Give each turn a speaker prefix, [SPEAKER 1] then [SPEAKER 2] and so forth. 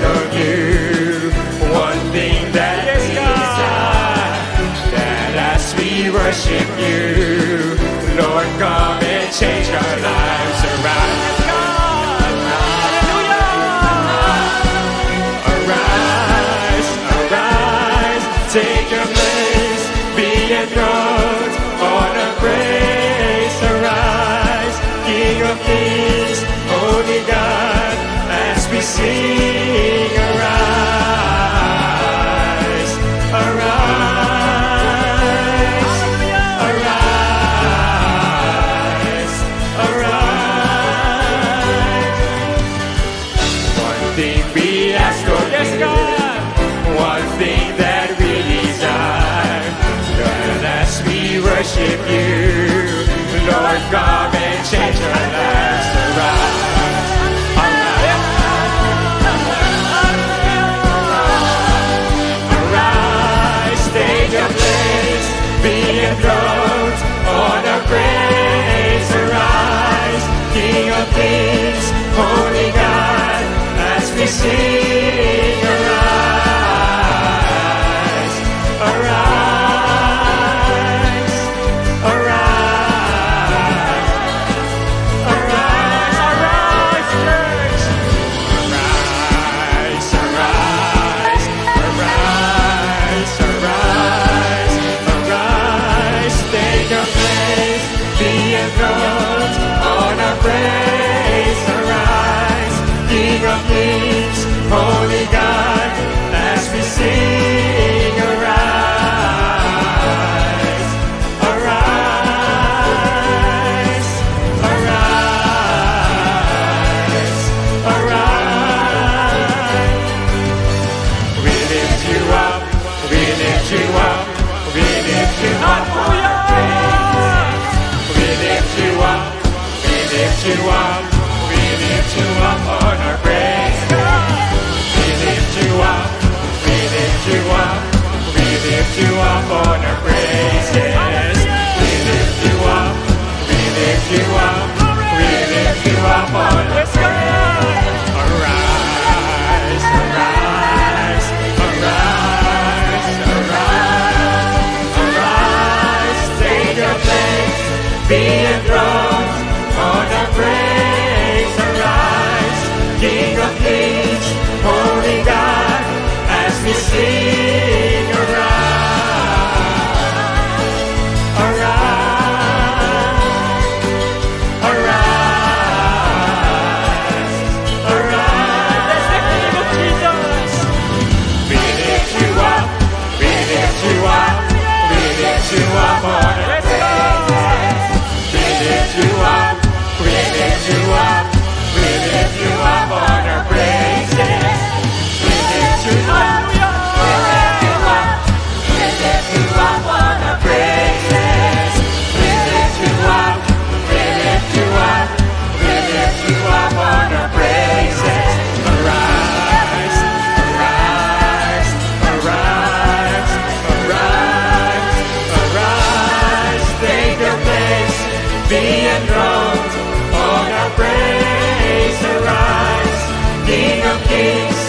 [SPEAKER 1] of you one thing that is God, that as we worship you, Lord, come and change our lives around. Arise, arise, take your place, be enthroned on a praise. Arise, King of Kings, Holy God, as we sing. river King of Kings, Holy God, as we sing. created you are, created you are. and on our praise arise, King of kings.